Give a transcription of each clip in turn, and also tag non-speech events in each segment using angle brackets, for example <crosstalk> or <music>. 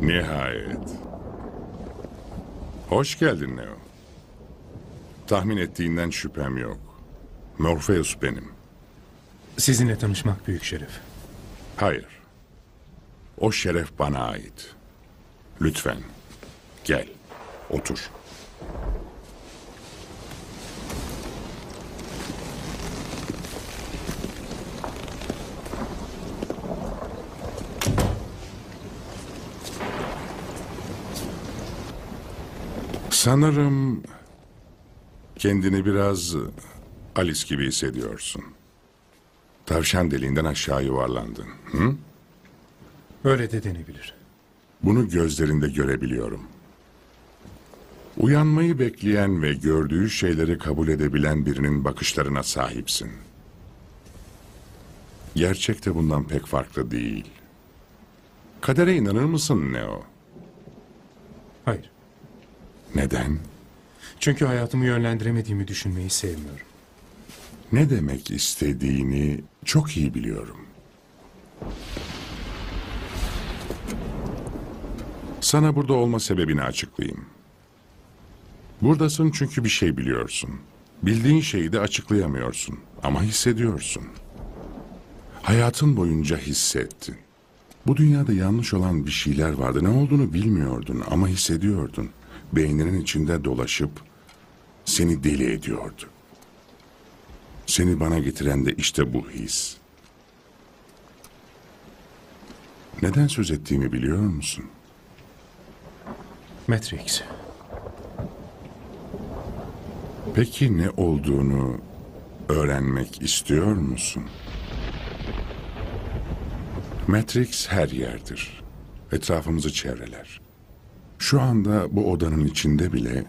Nihayet. Hoş geldin Neo. Tahmin ettiğinden şüphem yok. Morpheus benim. Sizinle tanışmak büyük şeref. Hayır. O şeref bana ait. Lütfen. Gel. Otur. Sanırım kendini biraz Alice gibi hissediyorsun. Tavşan deliğinden aşağı yuvarlandın. Hı? Öyle de denebilir. Bunu gözlerinde görebiliyorum. Uyanmayı bekleyen ve gördüğü şeyleri kabul edebilen birinin bakışlarına sahipsin. Gerçek de bundan pek farklı değil. Kadere inanır mısın Neo? Hayır. Neden? Çünkü hayatımı yönlendiremediğimi düşünmeyi sevmiyorum. Ne demek istediğini çok iyi biliyorum. Sana burada olma sebebini açıklayayım. Buradasın çünkü bir şey biliyorsun. Bildiğin şeyi de açıklayamıyorsun ama hissediyorsun. Hayatın boyunca hissettin. Bu dünyada yanlış olan bir şeyler vardı. Ne olduğunu bilmiyordun ama hissediyordun. Beyninin içinde dolaşıp seni deli ediyordu. Seni bana getiren de işte bu his. Neden söz ettiğimi biliyor musun? Matrix. Peki ne olduğunu öğrenmek istiyor musun? Matrix her yerdir. Etrafımızı çevreler. Şu anda bu odanın içinde bile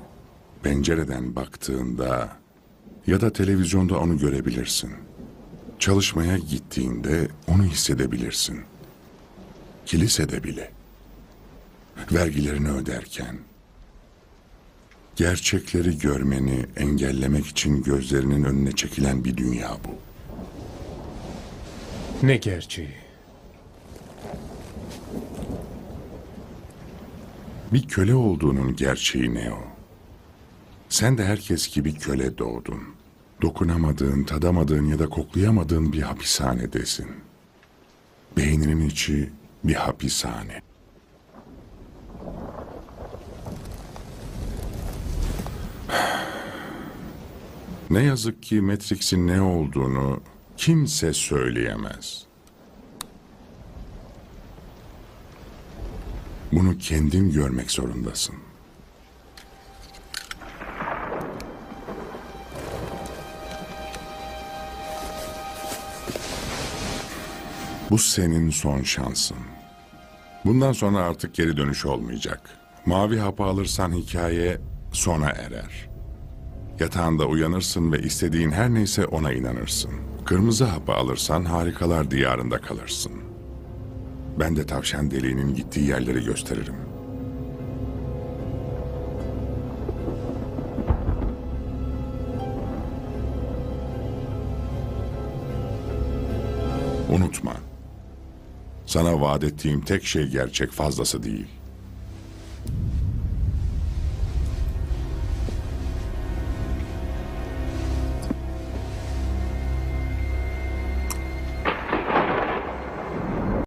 pencereden baktığında ya da televizyonda onu görebilirsin. Çalışmaya gittiğinde onu hissedebilirsin. Kilisede bile. Vergilerini öderken, Gerçekleri görmeni engellemek için gözlerinin önüne çekilen bir dünya bu. Ne gerçeği? Bir köle olduğunun gerçeği ne o? Sen de herkes gibi köle doğdun. Dokunamadığın, tadamadığın ya da koklayamadığın bir hapishanedesin. Beyninin içi bir hapishane. <sighs> Ne yazık ki Matrix'in ne olduğunu kimse söyleyemez. Bunu kendin görmek zorundasın. Bu senin son şansın. Bundan sonra artık geri dönüş olmayacak. Mavi hapı alırsan hikaye sona erer. Yatağında uyanırsın ve istediğin her neyse ona inanırsın. Kırmızı hapı alırsan harikalar diyarında kalırsın. Ben de tavşan deliğinin gittiği yerleri gösteririm. Unutma. Sana vaat ettiğim tek şey gerçek fazlası değil.